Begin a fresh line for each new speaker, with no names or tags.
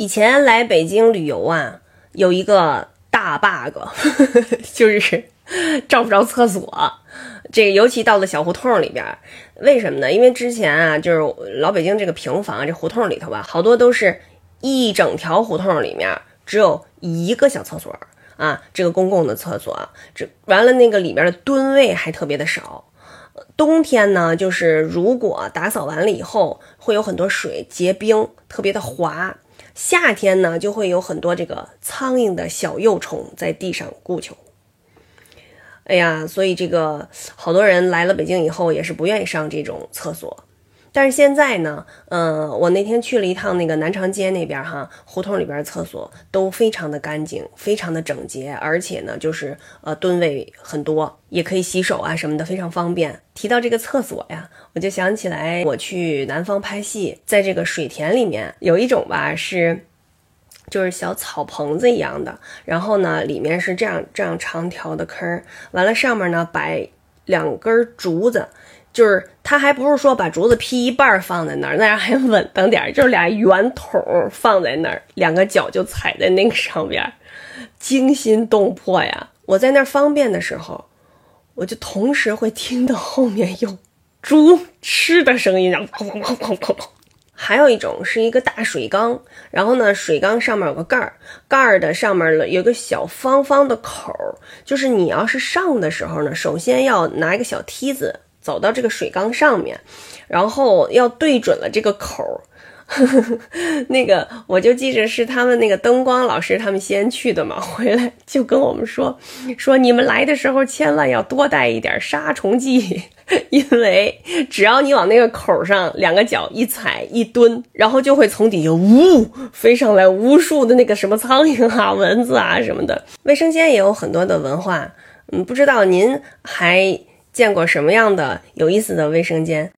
以前来北京旅游啊，有一个大 bug，就是找不着厕所。这个尤其到了小胡同里边，为什么呢？因为之前啊，就是老北京这个平房，这胡同里头吧，好多都是一整条胡同里面只有一个小厕所啊，这个公共的厕所。这完了，那个里面的蹲位还特别的少。冬天呢，就是如果打扫完了以后，会有很多水结冰，特别的滑。夏天呢，就会有很多这个苍蝇的小幼虫在地上固球。哎呀，所以这个好多人来了北京以后也是不愿意上这种厕所。但是现在呢，嗯，我那天去了一趟那个南长街那边哈，胡同里边厕所都非常的干净，非常的整洁，而且呢，就是呃蹲位很多，也可以洗手啊什么的，非常方便。提到这个厕所呀，我就想起来我去南方拍戏，在这个水田里面有一种吧是，就是小草棚子一样的，然后呢里面是这样这样长条的坑，完了上面呢摆两根竹子。就是他还不是说把竹子劈一半放在那儿，那样还稳当点儿，就是俩圆筒放在那儿，两个脚就踩在那个上边，惊心动魄呀！我在那儿方便的时候，我就同时会听到后面有猪吃的声音，然后砰砰砰砰砰。还有一种是一个大水缸，然后呢，水缸上面有个盖儿，盖儿的上面了有个小方方的口，就是你要是上的时候呢，首先要拿一个小梯子。走到这个水缸上面，然后要对准了这个口儿。那个我就记着是他们那个灯光老师他们先去的嘛，回来就跟我们说说你们来的时候千万要多带一点杀虫剂，因为只要你往那个口上两个脚一踩一蹲，然后就会从底下呜飞上来无数的那个什么苍蝇啊、蚊子啊什么的。卫生间也有很多的文化，嗯，不知道您还。见过什么样的有意思的卫生间？